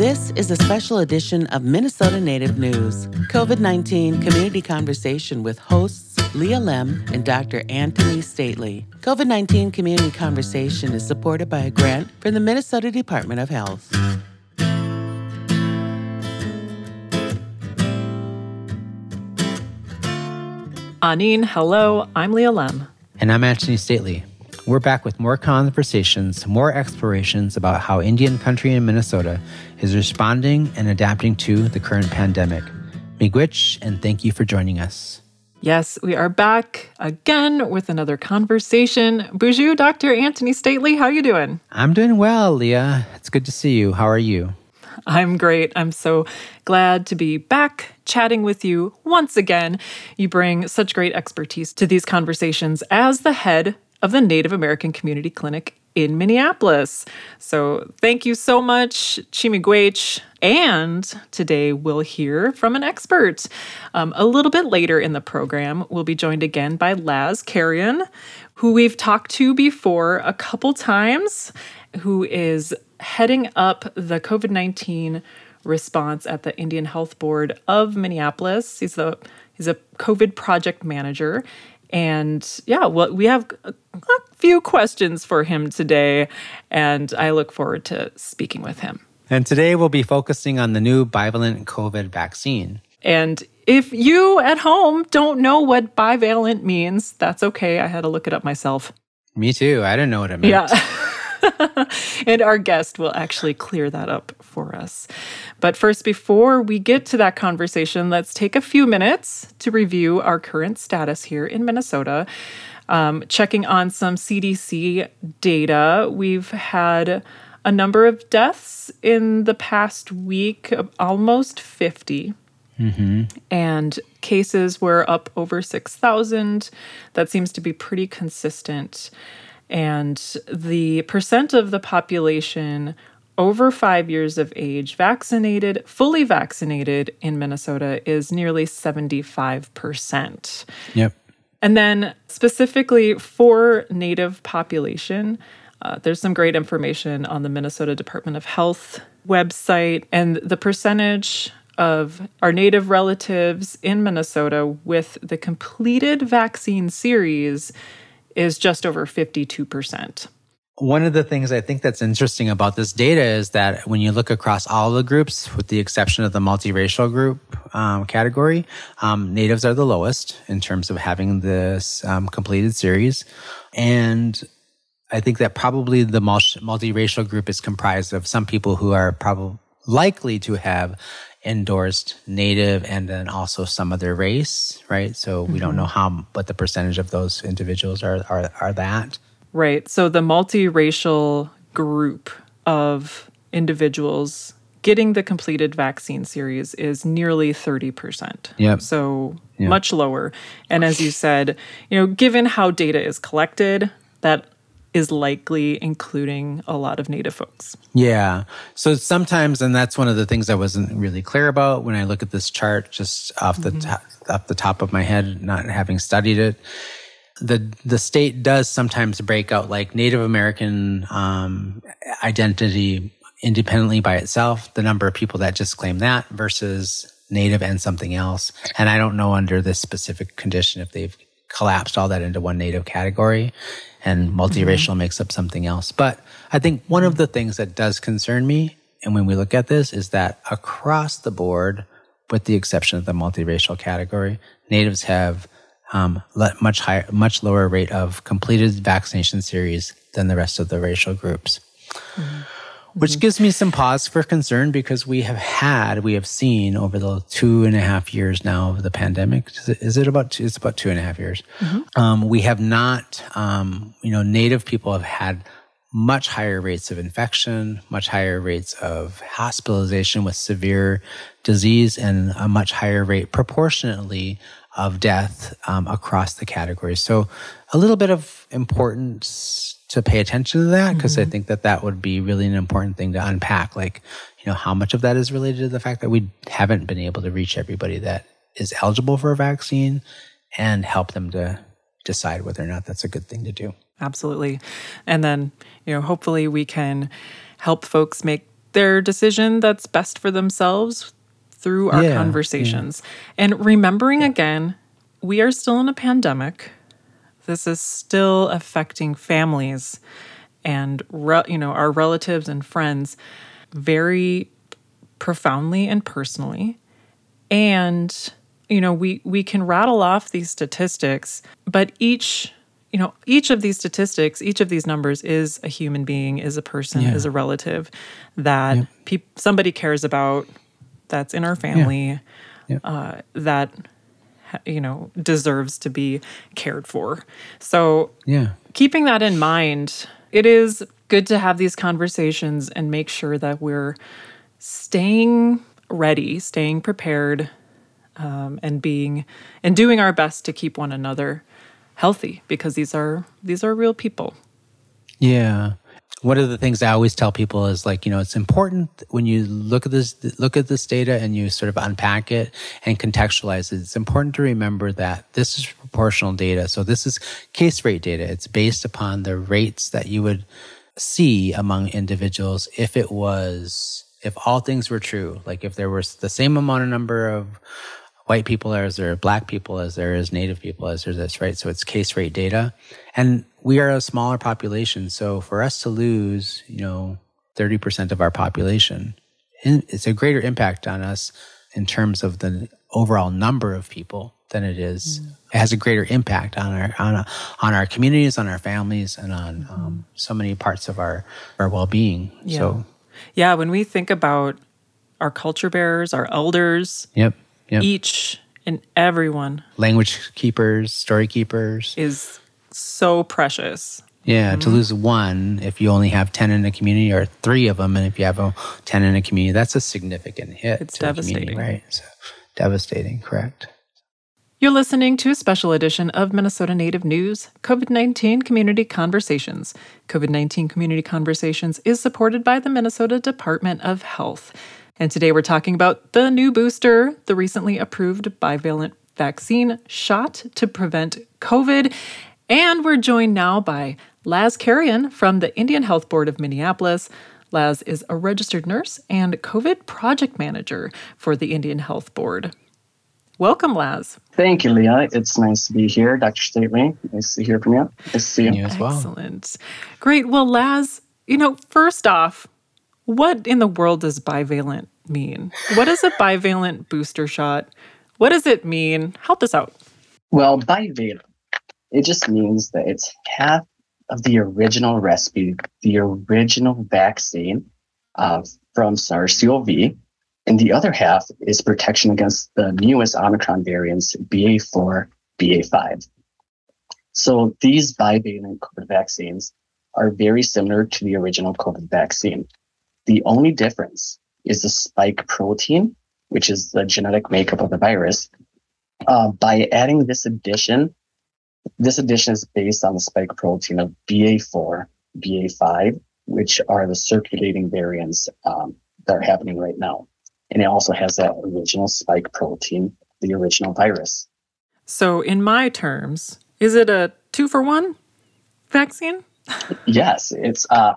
This is a special edition of Minnesota Native News, COVID 19 community conversation with hosts Leah Lemm and Dr. Anthony Stately. COVID 19 community conversation is supported by a grant from the Minnesota Department of Health. Anin, hello. I'm Leah Lemm. And I'm Anthony Stately. We're back with more conversations, more explorations about how Indian country in Minnesota is responding and adapting to the current pandemic. Miigwech, and thank you for joining us. Yes, we are back again with another conversation. Boozhoo, Dr. Anthony Stately. How you doing? I'm doing well, Leah. It's good to see you. How are you? I'm great. I'm so glad to be back chatting with you once again. You bring such great expertise to these conversations as the head of the Native American Community Clinic in Minneapolis. So thank you so much, Chimigwech. And today we'll hear from an expert. Um, a little bit later in the program, we'll be joined again by Laz Carrion, who we've talked to before a couple times, who is heading up the COVID 19 response at the Indian Health Board of Minneapolis. He's the he's a COVID project manager. And yeah, well, we have a, a few questions for him today, and I look forward to speaking with him. And today we'll be focusing on the new bivalent COVID vaccine. And if you at home don't know what bivalent means, that's okay. I had to look it up myself. Me too. I didn't know what it meant. Yeah. and our guest will actually clear that up for us. But first, before we get to that conversation, let's take a few minutes to review our current status here in Minnesota. Um, checking on some CDC data, we've had a number of deaths in the past week, almost 50. Mm-hmm. And cases were up over 6,000. That seems to be pretty consistent. And the percent of the population over five years of age vaccinated, fully vaccinated in Minnesota is nearly 75%. Yep. And then specifically for Native population, uh, there's some great information on the Minnesota Department of Health website, and the percentage of our Native relatives in Minnesota with the completed vaccine series is just over 52%. One of the things I think that's interesting about this data is that when you look across all the groups, with the exception of the multiracial group um, category, um, natives are the lowest in terms of having this um, completed series. And I think that probably the multiracial group is comprised of some people who are probably likely to have endorsed native and then also some other race, right? So we mm-hmm. don't know how what the percentage of those individuals are are are that. Right. So the multiracial group of individuals getting the completed vaccine series is nearly 30%. Yep. So yep. much lower. And as you said, you know, given how data is collected, that is likely including a lot of Native folks. Yeah. So sometimes, and that's one of the things I wasn't really clear about when I look at this chart, just off the mm-hmm. top, off the top of my head, not having studied it. The the state does sometimes break out like Native American um, identity independently by itself, the number of people that just claim that versus Native and something else. And I don't know under this specific condition if they've collapsed all that into one Native category and multiracial mm-hmm. makes up something else. But I think one of the things that does concern me, and when we look at this, is that across the board, with the exception of the multiracial category, natives have um, much higher, much lower rate of completed vaccination series than the rest of the racial groups. Mm-hmm which mm-hmm. gives me some pause for concern because we have had, we have seen over the two and a half years now of the pandemic. Is it, is it about? Two, it's about two and a half years. Mm-hmm. Um, we have not, um, you know, Native people have had much higher rates of infection, much higher rates of hospitalization with severe disease, and a much higher rate proportionately of death um, across the categories. So, a little bit of importance to pay attention to that because mm-hmm. I think that that would be really an important thing to unpack. Like, you know, how much of that is related to the fact that we haven't been able to reach everybody that is eligible for a vaccine and help them to decide whether or not that's a good thing to do. Absolutely. And then, you know, hopefully we can help folks make their decision that's best for themselves through our Yeah, conversations. And remembering again, we are still in a pandemic. This is still affecting families and re- you know our relatives and friends very profoundly and personally. And you know, we we can rattle off these statistics, but each you know, each of these statistics, each of these numbers is a human being, is a person, Yeah. is a relative that peop somebody cares about, that's in our family, Yeah. Uh, that ha- you know deserves to be cared for. So Yeah. keeping that in mind, it is good to have these conversations and make sure that we're staying ready, staying prepared, um, and being and doing our best to keep one another healthy because these are these are real people. Yeah. One of the things I always tell people is like, you know, it's important when you look at this look at this data and you sort of unpack it and contextualize it. It's important to remember that this is proportional data. So this is case rate data. It's based upon the rates that you would see among individuals if it was if all things were true. Like if there was the same amount of number of white people as there are black people as there is native people as there's this, right? So it's case rate data. And we are a smaller population. So for us to lose, you know, 30% of our population, it's a greater impact on us in terms of the overall number of people than it is. It has a greater impact on our on, on our communities, on our families, and on um, so many parts of our our well being. So, Yeah, when we think about our culture bearers, our elders, yep, yep. each and everyone Language keepers, story keepers. is so precious. Yeah, to mm-hmm. lose one if you only have 10 in a community or three of them, and if you have a 10 in a community, that's a significant hit. It's devastating. right? So, devastating, correct. You're listening to a special edition of Minnesota Native News COVID 19 Community Conversations. COVID 19 Community Conversations is supported by the Minnesota Department of Health. And today we're talking about the new booster, the recently approved bivalent vaccine shot to prevent COVID. And we're joined now by Laz Carrion from the Indian Health Board of Minneapolis. Laz is a registered nurse and COVID project manager for the Indian Health Board. Welcome, Laz. Thank you, Leah. It's nice to be here, Dr. Stately. Nice to hear from you. Nice to see you. You as well. Excellent. Great. Well, Laz, you know, first off, what in the world does bivalent mean? What is a bivalent booster shot? What does it mean? Help us out. Well, bivalent, it just means that it's half of the original recipe, the original vaccine uh, from SARS-CoV, and the other half is protection against the newest Omicron variants, BA4, BA5. So these bivalent COVID vaccines are very similar to the original COVID vaccine. The only difference is the spike protein, which is the genetic makeup of the virus. Uh, by adding this addition, this addition is based on the spike protein of BA4, BA5, which are the circulating variants um, that are happening right now. And it also has that original spike protein, the original virus. So, in my terms, is it a two for one vaccine? Yes, it's uh,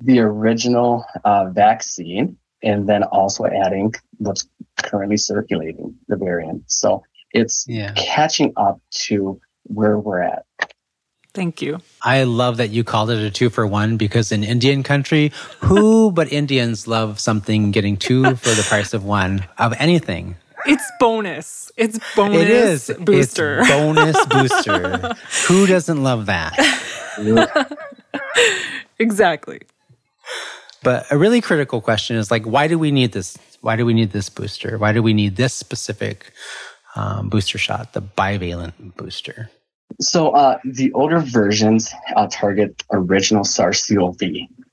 the original uh, vaccine, and then also adding what's currently circulating, the variant. So it's Yeah. catching up to where we're at. Thank you. I love that you called it a two for one because in Indian country, who but Indians love something getting two for the price of one of anything? It's bonus. It's bonus it is booster. It's bonus booster. who doesn't love that? exactly. But a really critical question is like, why do we need this? Why do we need this booster? Why do we need this specific um, booster shot, the bivalent booster? So uh, the older versions uh, target original SARS-CoV,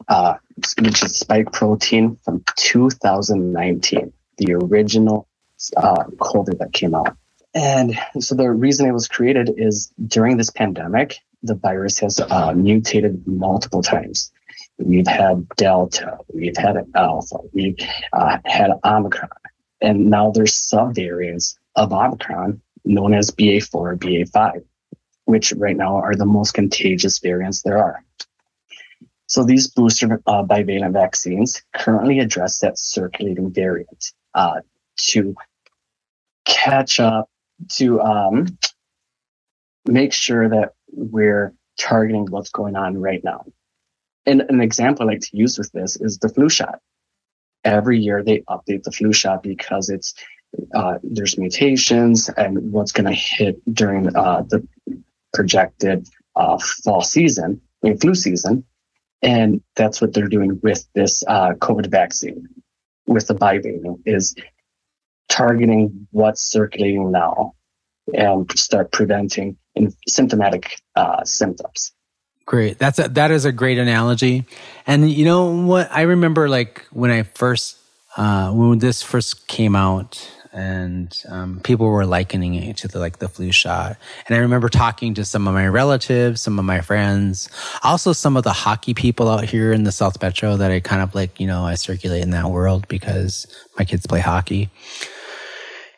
uh, which is spike protein from 2019, the original uh, COVID that came out. And so the reason it was created is during this pandemic, the virus has uh, mutated multiple times. We've had Delta, we've had Alpha, we've uh, had Omicron, and now there's subvariants of Omicron known as BA4, BA5 which right now are the most contagious variants there are. So these booster uh, bivalent vaccines currently address that circulating variant uh, to catch up, to um, make sure that we're targeting what's going on right now. And an example I like to use with this is the flu shot. Every year they update the flu shot because it's uh, there's mutations and what's going to hit during uh, the projected uh, fall season, I mean, flu season. And that's what they're doing with this uh, COVID vaccine, with the bivalent, is targeting what's circulating now and start preventing symptomatic uh, symptoms. Great. That's a, that is a great analogy. And you know what? I remember like when I first, uh, when this first came out and um, people were likening it to the, like the flu shot. And I remember talking to some of my relatives, some of my friends, also some of the hockey people out here in the South Metro that I kind of like, you know, I circulate in that world because my kids play hockey.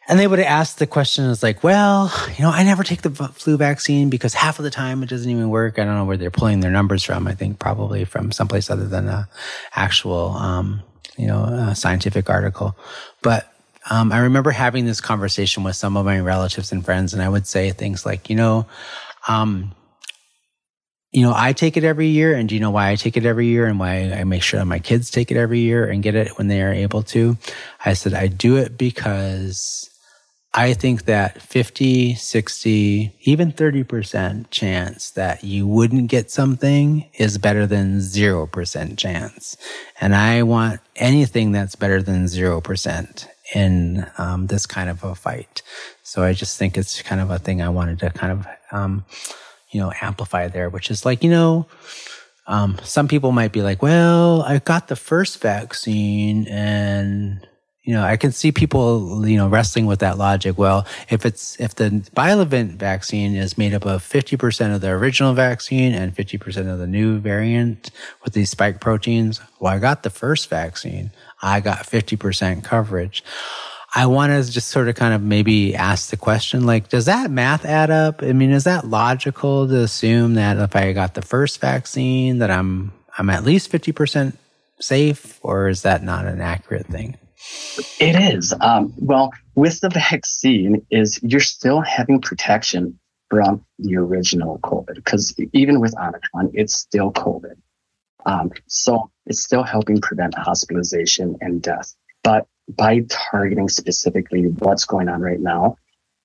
And they would ask the question is like, well, you know, I never take the flu vaccine because half of the time it doesn't even work. I don't know where they're pulling their numbers from. I think probably from someplace other than a actual, um, you know, scientific article. But um, I remember having this conversation with some of my relatives and friends, and I would say things like, you know, um, you know, I take it every year, and do you know why I take it every year and why I make sure my kids take it every year and get it when they are able to? I said, I do it because I think that 50, 60, even 30% chance that you wouldn't get something is better than 0% chance. And I want anything that's better than 0% in um, this kind of a fight. So I just think it's kind of a thing I wanted to kind of, um, you know, amplify there, which is like, you know, um, some people might be like, well, I got the first vaccine and you know, I can see people, you know, wrestling with that logic. Well, if it's, if the bivalent vaccine is made up of 50% of the original vaccine and 50% of the new variant with these spike proteins, well, I got the first vaccine. I got 50% coverage. I want to just sort of kind of maybe ask the question, like, does that math add up? I mean, is that logical to assume that if I got the first vaccine that I'm, I'm at least 50% safe or is that not an accurate thing? It is. Um, well, with the vaccine, is you're still having protection from the original COVID because even with Omicron, it's still COVID. Um, so it's still helping prevent hospitalization and death. But by targeting specifically what's going on right now,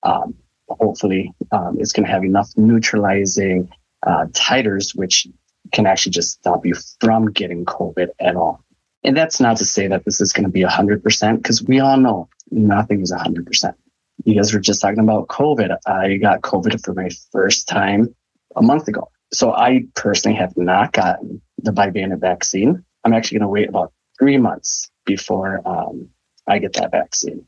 um, hopefully um, it's going to have enough neutralizing uh, titers, which can actually just stop you from getting COVID at all. And that's not to say that this is going to be 100% because we all know nothing is 100%. You guys were just talking about COVID. I got COVID for my first time a month ago. So I personally have not gotten the bivalent vaccine. I'm actually going to wait about three months before um, I get that vaccine.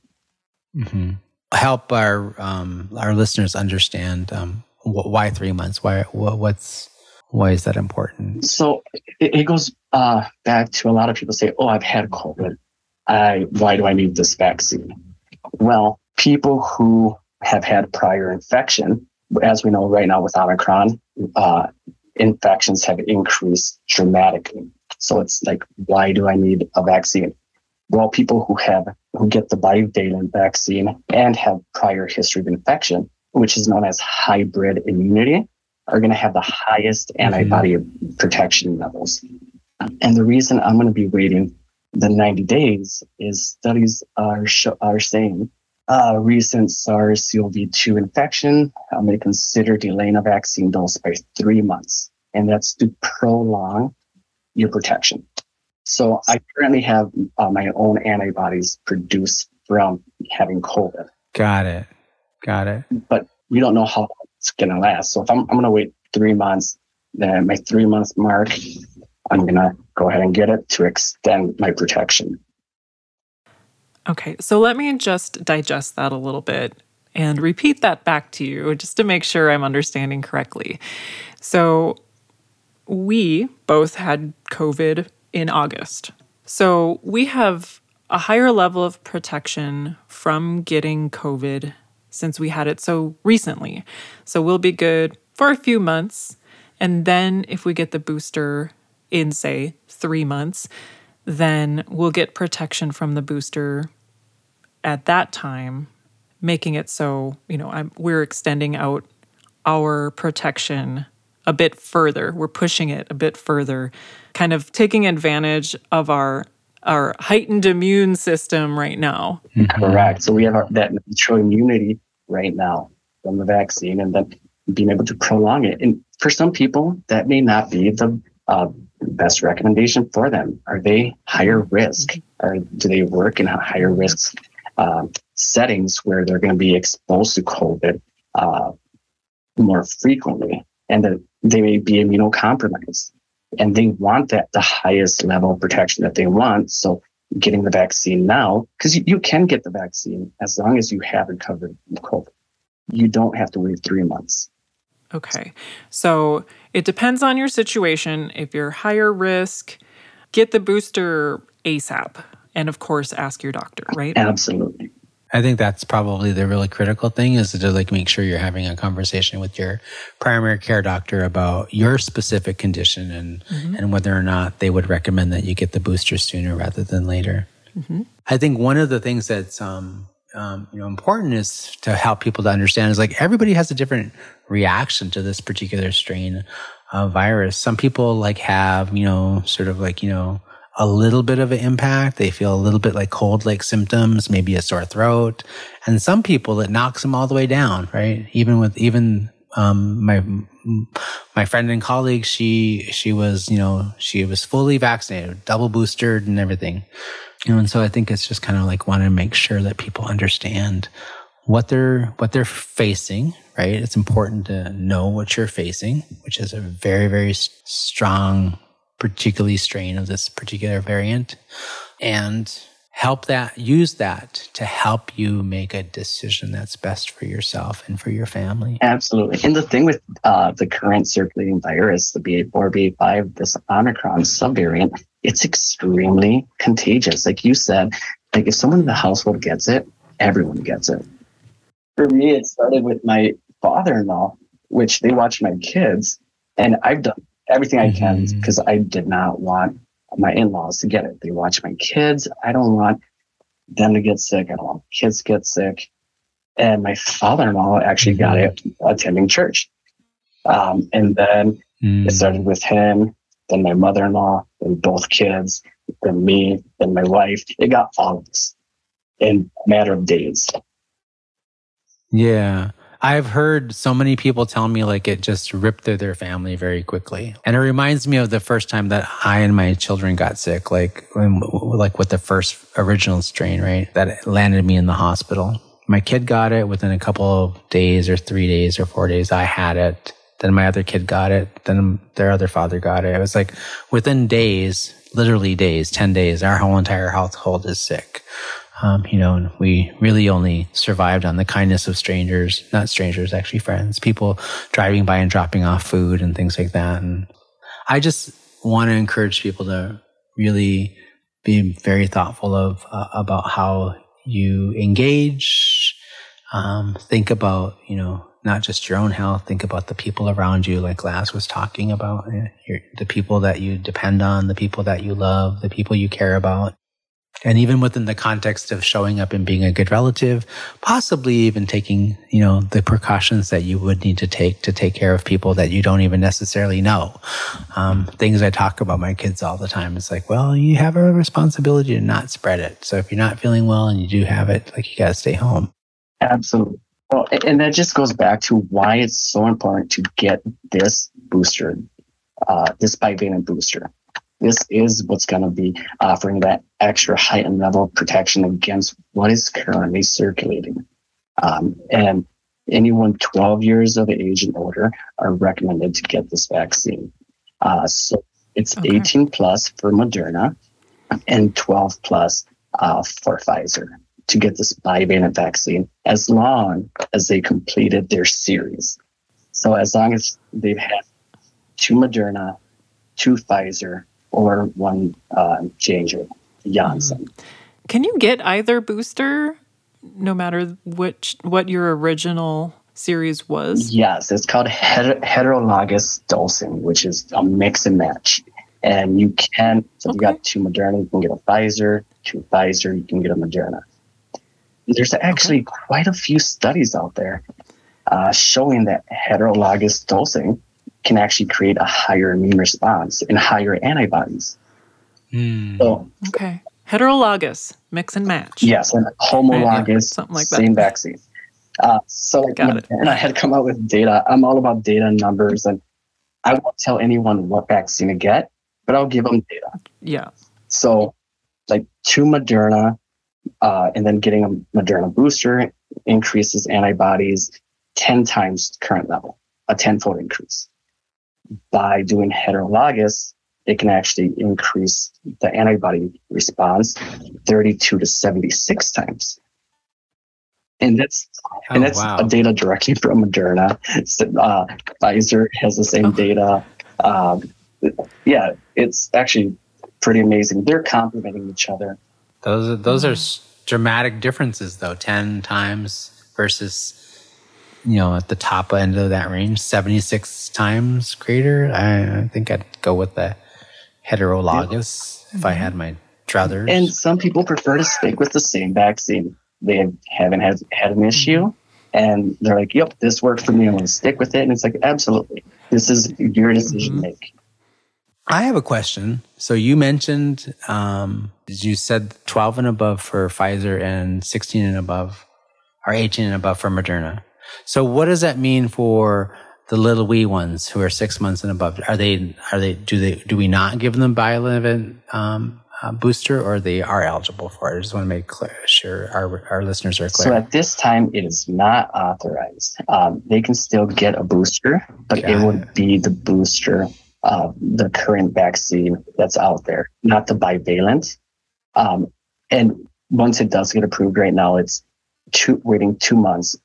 Mm-hmm. Help our um, our listeners understand um, wh- why three months. Why wh- what's why is that important? So it, it goes uh, back to a lot of people say, "Oh, I've had COVID. I why do I need this vaccine?" Well, people who have had prior infection, as we know right now with Omicron, uh, infections have increased dramatically. So it's like, why do I need a vaccine? Well, people who have who get the bivalent vaccine and have prior history of infection, which is known as hybrid immunity, are going to have the highest mm-hmm. antibody protection levels. And the reason I'm going to be waiting the 90 days is studies are sh- are saying uh, recent SARS-CoV-2 infection uh, may consider delaying a vaccine dose by three months, and that's to prolong your protection. So I currently have uh, my own antibodies produced from having COVID. Got it. Got it. But we don't know how it's going to last. So if I'm, I'm going to wait three months, then my three month mark, I'm going to go ahead and get it to extend my protection. Okay, so let me just digest that a little bit and repeat that back to you just to make sure I'm understanding correctly. So, we both had COVID in August. So, we have a higher level of protection from getting COVID since we had it so recently. So we'll be good for a few months. And then if we get the booster in, say, three months, then we'll get protection from the booster at that time, making it so, you know, I'm, we're extending out our protection a bit further. We're pushing it a bit further, kind of taking advantage of our our heightened immune system right now. Correct. So we have our, that natural immunity right now from the vaccine, and then being able to prolong it. And for some people, that may not be the uh, best recommendation for them. Are they higher risk? Or do they work in higher risk uh, settings where they're going to be exposed to COVID uh, more frequently? And that they may be immunocompromised and they want that the highest level of protection that they want. So getting the vaccine now, because you, you, can get the vaccine as long as you have recovered from COVID. You don't have to wait three months. Okay. So it depends on your situation. If you're higher risk, get the booster ASAP. And of course, ask your doctor, right? Absolutely. I think that's probably the really critical thing is to like make sure you're having a conversation with your primary care doctor about your specific condition and mm-hmm. and whether or not they would recommend that you get the booster sooner rather than later. Mm-hmm. I think one of the things that's um, um, you know important is to help people to understand is like everybody has a different reaction to this particular strain of virus. Some people like have you know sort of like you know a little bit of an impact. They feel a little bit like cold like symptoms, maybe a sore throat. And some people it knocks them all the way down, right? Even with even um, my my friend and colleague, she she was you know she was fully vaccinated, double boosted, and everything. You know, and so I think it's just kind of like want to make sure that people understand what they're what they're facing. Right? It's important to know what you're facing, which is a very very strong particularly strain of this particular variant and help that use that to help you make a decision that's best for yourself and for your family absolutely and the thing with uh, the current circulating virus the ba4 ba5 this omicron subvariant it's extremely contagious like you said like if someone in the household gets it everyone gets it for me it started with my father-in-law which they watch my kids and i've done everything I can because mm-hmm. I did not want my in-laws to get it. They watch my kids. I don't want them to get sick. I don't want kids to get sick. And my father-in-law actually got mm-hmm. it attending church. Um, and then mm. it started with him, then my mother-in-law, then both kids, then me, then my wife. It got all of us in a matter of days. Yeah. I've heard so many people tell me like it just ripped through their family very quickly. And it reminds me of the first time that I and my children got sick, like, um, when, like with the first original strain, right? That landed me in the hospital. My kid got it within a couple of days or three days or four days. I had it. Then my other kid got it. Then their other father got it. It was like within days, literally days, 10 days, our whole entire household is sick. Um, you know, and we really only survived on the kindness of strangers, not strangers, actually friends, people driving by and dropping off food and things like that. And I just want to encourage people to really be very thoughtful of uh, about how you engage. Um, think about, you know, not just your own health. Think about the people around you, like Laz was talking about, your, the people that you depend on, the people that you love, the people you care about and even within the context of showing up and being a good relative, possibly even taking, you know, the precautions that you would need to take to take care of people that you don't even necessarily know. Um, things I talk about my kids all the time. It's like, well, you have a responsibility to not spread it. So if you're not feeling well and you do have it, like you got to stay home. Absolutely. Well, and that just goes back to why it's so important to get this booster, uh, this bivalent booster this is what's going to be offering that extra heightened level of protection against what is currently circulating. Um, and anyone 12 years of age and older are recommended to get this vaccine. Uh, so it's okay. 18 plus for Moderna and 12 plus uh, for Pfizer to get this bivalent vaccine as long as they completed their series. So as long as they've had two Moderna, two Pfizer, or one uh, changer, Janssen. Mm. Can you get either booster, no matter which what your original series was? Yes, it's called heter- heterologous dosing, which is a mix and match. And you can, so if you got two Moderna, you can get a Pfizer, two Pfizer, you can get a Moderna. There's actually quite a few studies out there uh, showing that heterologous dosing can actually create a higher immune response and higher antibodies. Hmm. So, Okay. Heterologous, mix and match. yes, and homologous, something like that. same vaccine. Uh, so, Got it. and I had come out with data. I'm all about data and numbers, and I won't tell anyone what vaccine to get, but I'll give them data. Yeah. So, like two Moderna, uh, and then getting a Moderna booster increases antibodies 10 times current level, a tenfold increase. By doing heterologous, it can actually increase the antibody response 32 to 76 times. And that's and Oh, that's wow. data directly from Moderna. So, uh, Pfizer has the same Oh. data. Um, yeah, it's actually pretty amazing. They're complementing each other. Those are, those are Mm. dramatic differences, though. Ten times versus, you know, at the top end of that range, seventy-six times greater. I, I think I'd go with the heterologous if I mm-hmm. had my druthers. And some people prefer to stick with the same vaccine. They haven't had, had an issue mm-hmm. and they're like, yep, this works for me. I'm going to stick with it. And it's like, absolutely. This is your decision mm-hmm. to make. I have a question. So you mentioned, um, you said 12 and above for Pfizer and 16 and above, or 18 and above for Moderna. So what does that mean for the little wee ones who are six months and above? Are they, are they, do they, do we not give them bivalent, um, uh, booster or they are eligible for it? I just want to make clear, sure our, our listeners are clear. So at this time, it is not authorized. Um, they can still get a booster, but Got it it. would be the booster of the current vaccine that's out there, not the bivalent. Um, and once it does get approved right now, it's two, waiting two months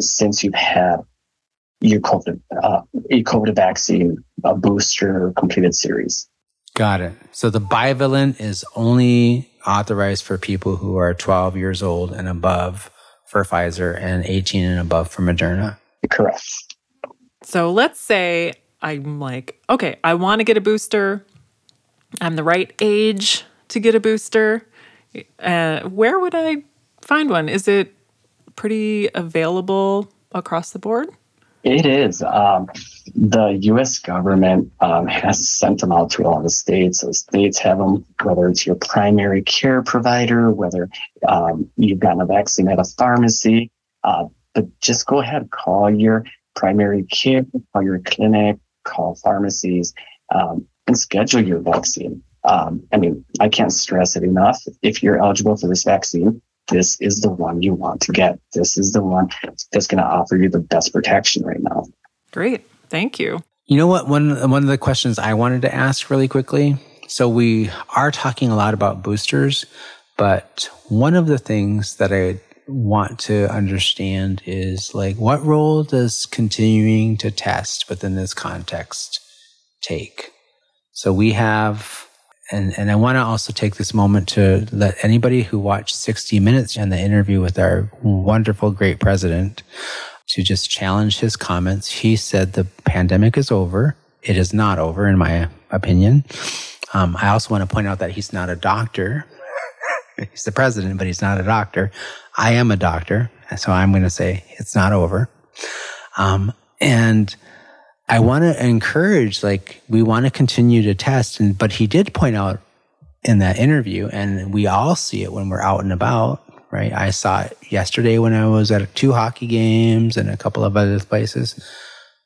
since you've had your COVID, uh, a COVID vaccine, a booster completed series. Got it. So the bivalent is only authorized for people who are 12 years old and above for Pfizer and 18 and above for Moderna. Correct. So let's say I'm like, okay, I want to get a booster. I'm the right age to get a booster. Uh, where would I find one? Is it pretty available across the board? It is. Um, the U.S. government um, has sent them out to all the states. So states have them, whether it's your primary care provider, whether um, you've gotten a vaccine at a pharmacy. Uh, but just go ahead, call your primary care, call your clinic, call pharmacies, um, and schedule your vaccine. Um, I mean, I can't stress it enough. If you're eligible for this vaccine, this is the one you want to get. This is the one that's going to offer you the best protection right now. Great. Thank you. You know what? One, one of the questions I wanted to ask really quickly. So we are talking a lot about boosters, but one of the things that I want to understand is like, what role does continuing to test within this context take? So we have and and I want to also take this moment to let anybody who watched 60 Minutes and the interview with our wonderful, great president to just challenge his comments. He said the pandemic is over. It is not over, in my opinion. Um, I also want to point out that he's not a doctor. he's the president, but he's not a doctor. I am a doctor, so I'm going to say it's not over. Um, and I want to encourage, like, we want to continue to test. And, but he did point out in that interview, and we all see it when we're out and about, right? I saw it yesterday when I was at two hockey games and a couple of other places.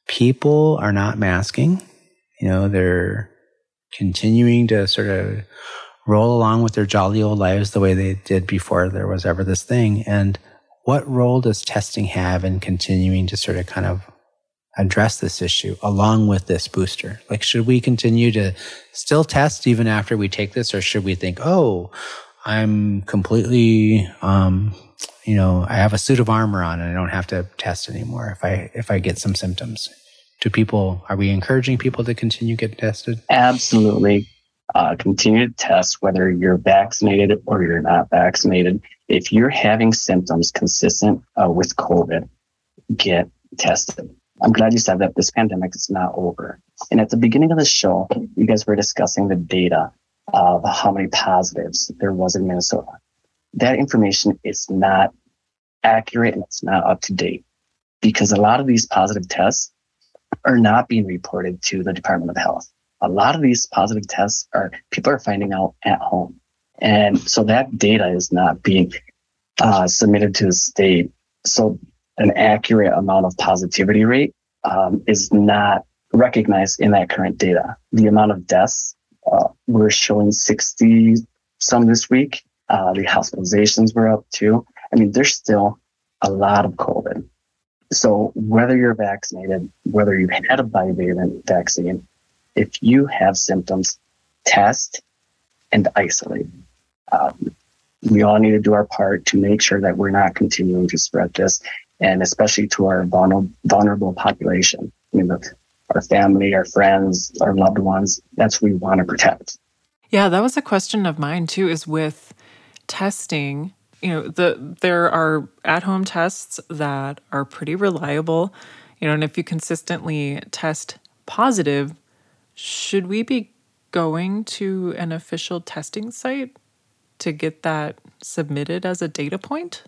People are not masking, you know, they're continuing to sort of roll along with their jolly old lives the way they did before there was ever this thing. And what role does testing have in continuing to sort of kind of address this issue along with this booster? Like, should we continue to still test even after we take this, or should we think, oh, I'm completely, um, you know, I have a suit of armor on and I don't have to test anymore if I if I get some symptoms? Do people are we encouraging people to continue get tested? Absolutely. Uh, continue to test whether you're vaccinated or you're not vaccinated. If you're having symptoms consistent uh, with COVID, get tested. I'm glad you said that this pandemic is not over. And at the beginning of the show, you guys were discussing the data of how many positives there was in Minnesota. That information is not accurate and it's not up to date because a lot of these positive tests are not being reported to the Department of Health. A lot of these positive tests are people are finding out at home. And so that data is not being uh, submitted to the state. So an accurate amount of positivity rate um, is not recognized in that current data. The amount of deaths, uh, we're showing 60 some this week. Uh, the hospitalizations were up too. I mean, there's still a lot of COVID. So whether you're vaccinated, whether you've had a bivalent vaccine, if you have symptoms, test and isolate. Um, we all need to do our part to make sure that we're not continuing to spread this, and especially to our vulnerable, population. You know, our family, our friends, our loved ones. That's what we want to protect. Yeah, that was a question of mine too. Is with testing. You know, the there are at-home tests that are pretty reliable. You know, and if you consistently test positive, should we be going to an official testing site to get that submitted as a data point?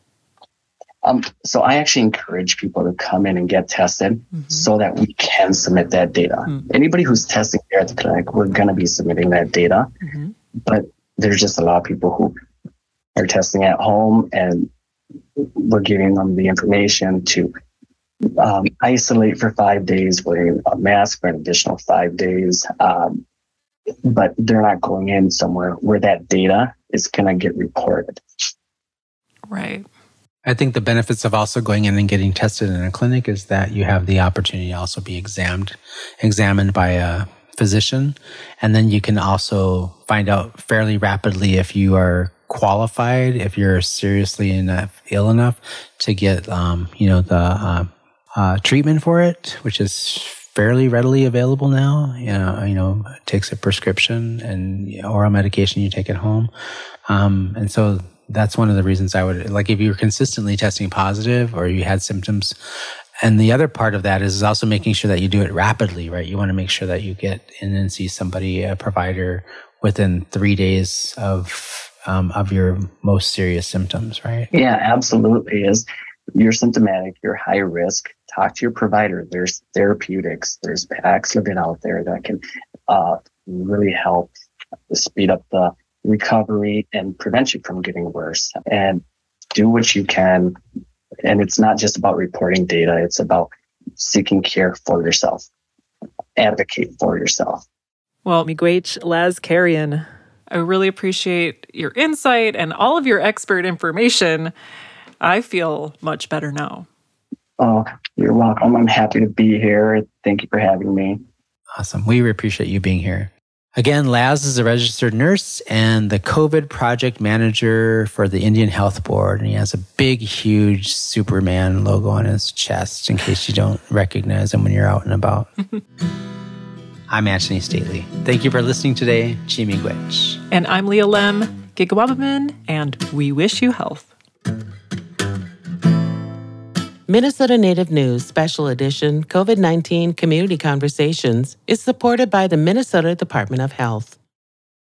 Um, so I actually encourage people to come in and get tested mm-hmm. so that we can submit that data. Mm-hmm. Anybody who's testing here at the clinic, we're going to be submitting that data. Mm-hmm. But there's just a lot of people who are testing at home and we're giving them the information to um, isolate for five days, wearing a mask for an additional five days. Um, but they're not going in somewhere where that data is going to get reported. Right. I think the benefits of also going in and getting tested in a clinic is that you have the opportunity to also be examined, examined by a physician. And then you can also find out fairly rapidly if you are qualified, if you're seriously enough, ill enough to get, um, you know, the uh, uh, treatment for it, which is fairly readily available now. You know, you know, it takes a prescription and oral medication, you take it home. Um, and so that's one of the reasons I would like if you were consistently testing positive or you had symptoms. And the other part of that is also making sure that you do it rapidly, right? You want to make sure that you get in and see somebody, a provider, within three days of um, of your most serious symptoms, right? Yeah, absolutely. Is you're symptomatic, you're high risk, talk to your provider. There's therapeutics, there's Paxlovid out there that can uh, really help speed up the recovery and prevent you from getting worse. And do what you can. And it's not just about reporting data, it's about seeking care for yourself, advocate for yourself. Well, Miigwech Laz Carrion, I really appreciate your insight and all of your expert information. I feel much better now. Oh, you're welcome. I'm happy to be here. Thank you for having me. Awesome. We appreciate you being here. Again, Laz is a registered nurse and the COVID project manager for the Indian Health Board. And he has a big, huge Superman logo on his chest in case you don't recognize him when you're out and about. I'm Anthony Stately. Thank you for listening today. Chi Miigwech. And I'm Leah Lemm, Gigawabaman, and we wish you health. Minnesota Native News Special Edition COVID 19 Community Conversations is supported by the Minnesota Department of Health.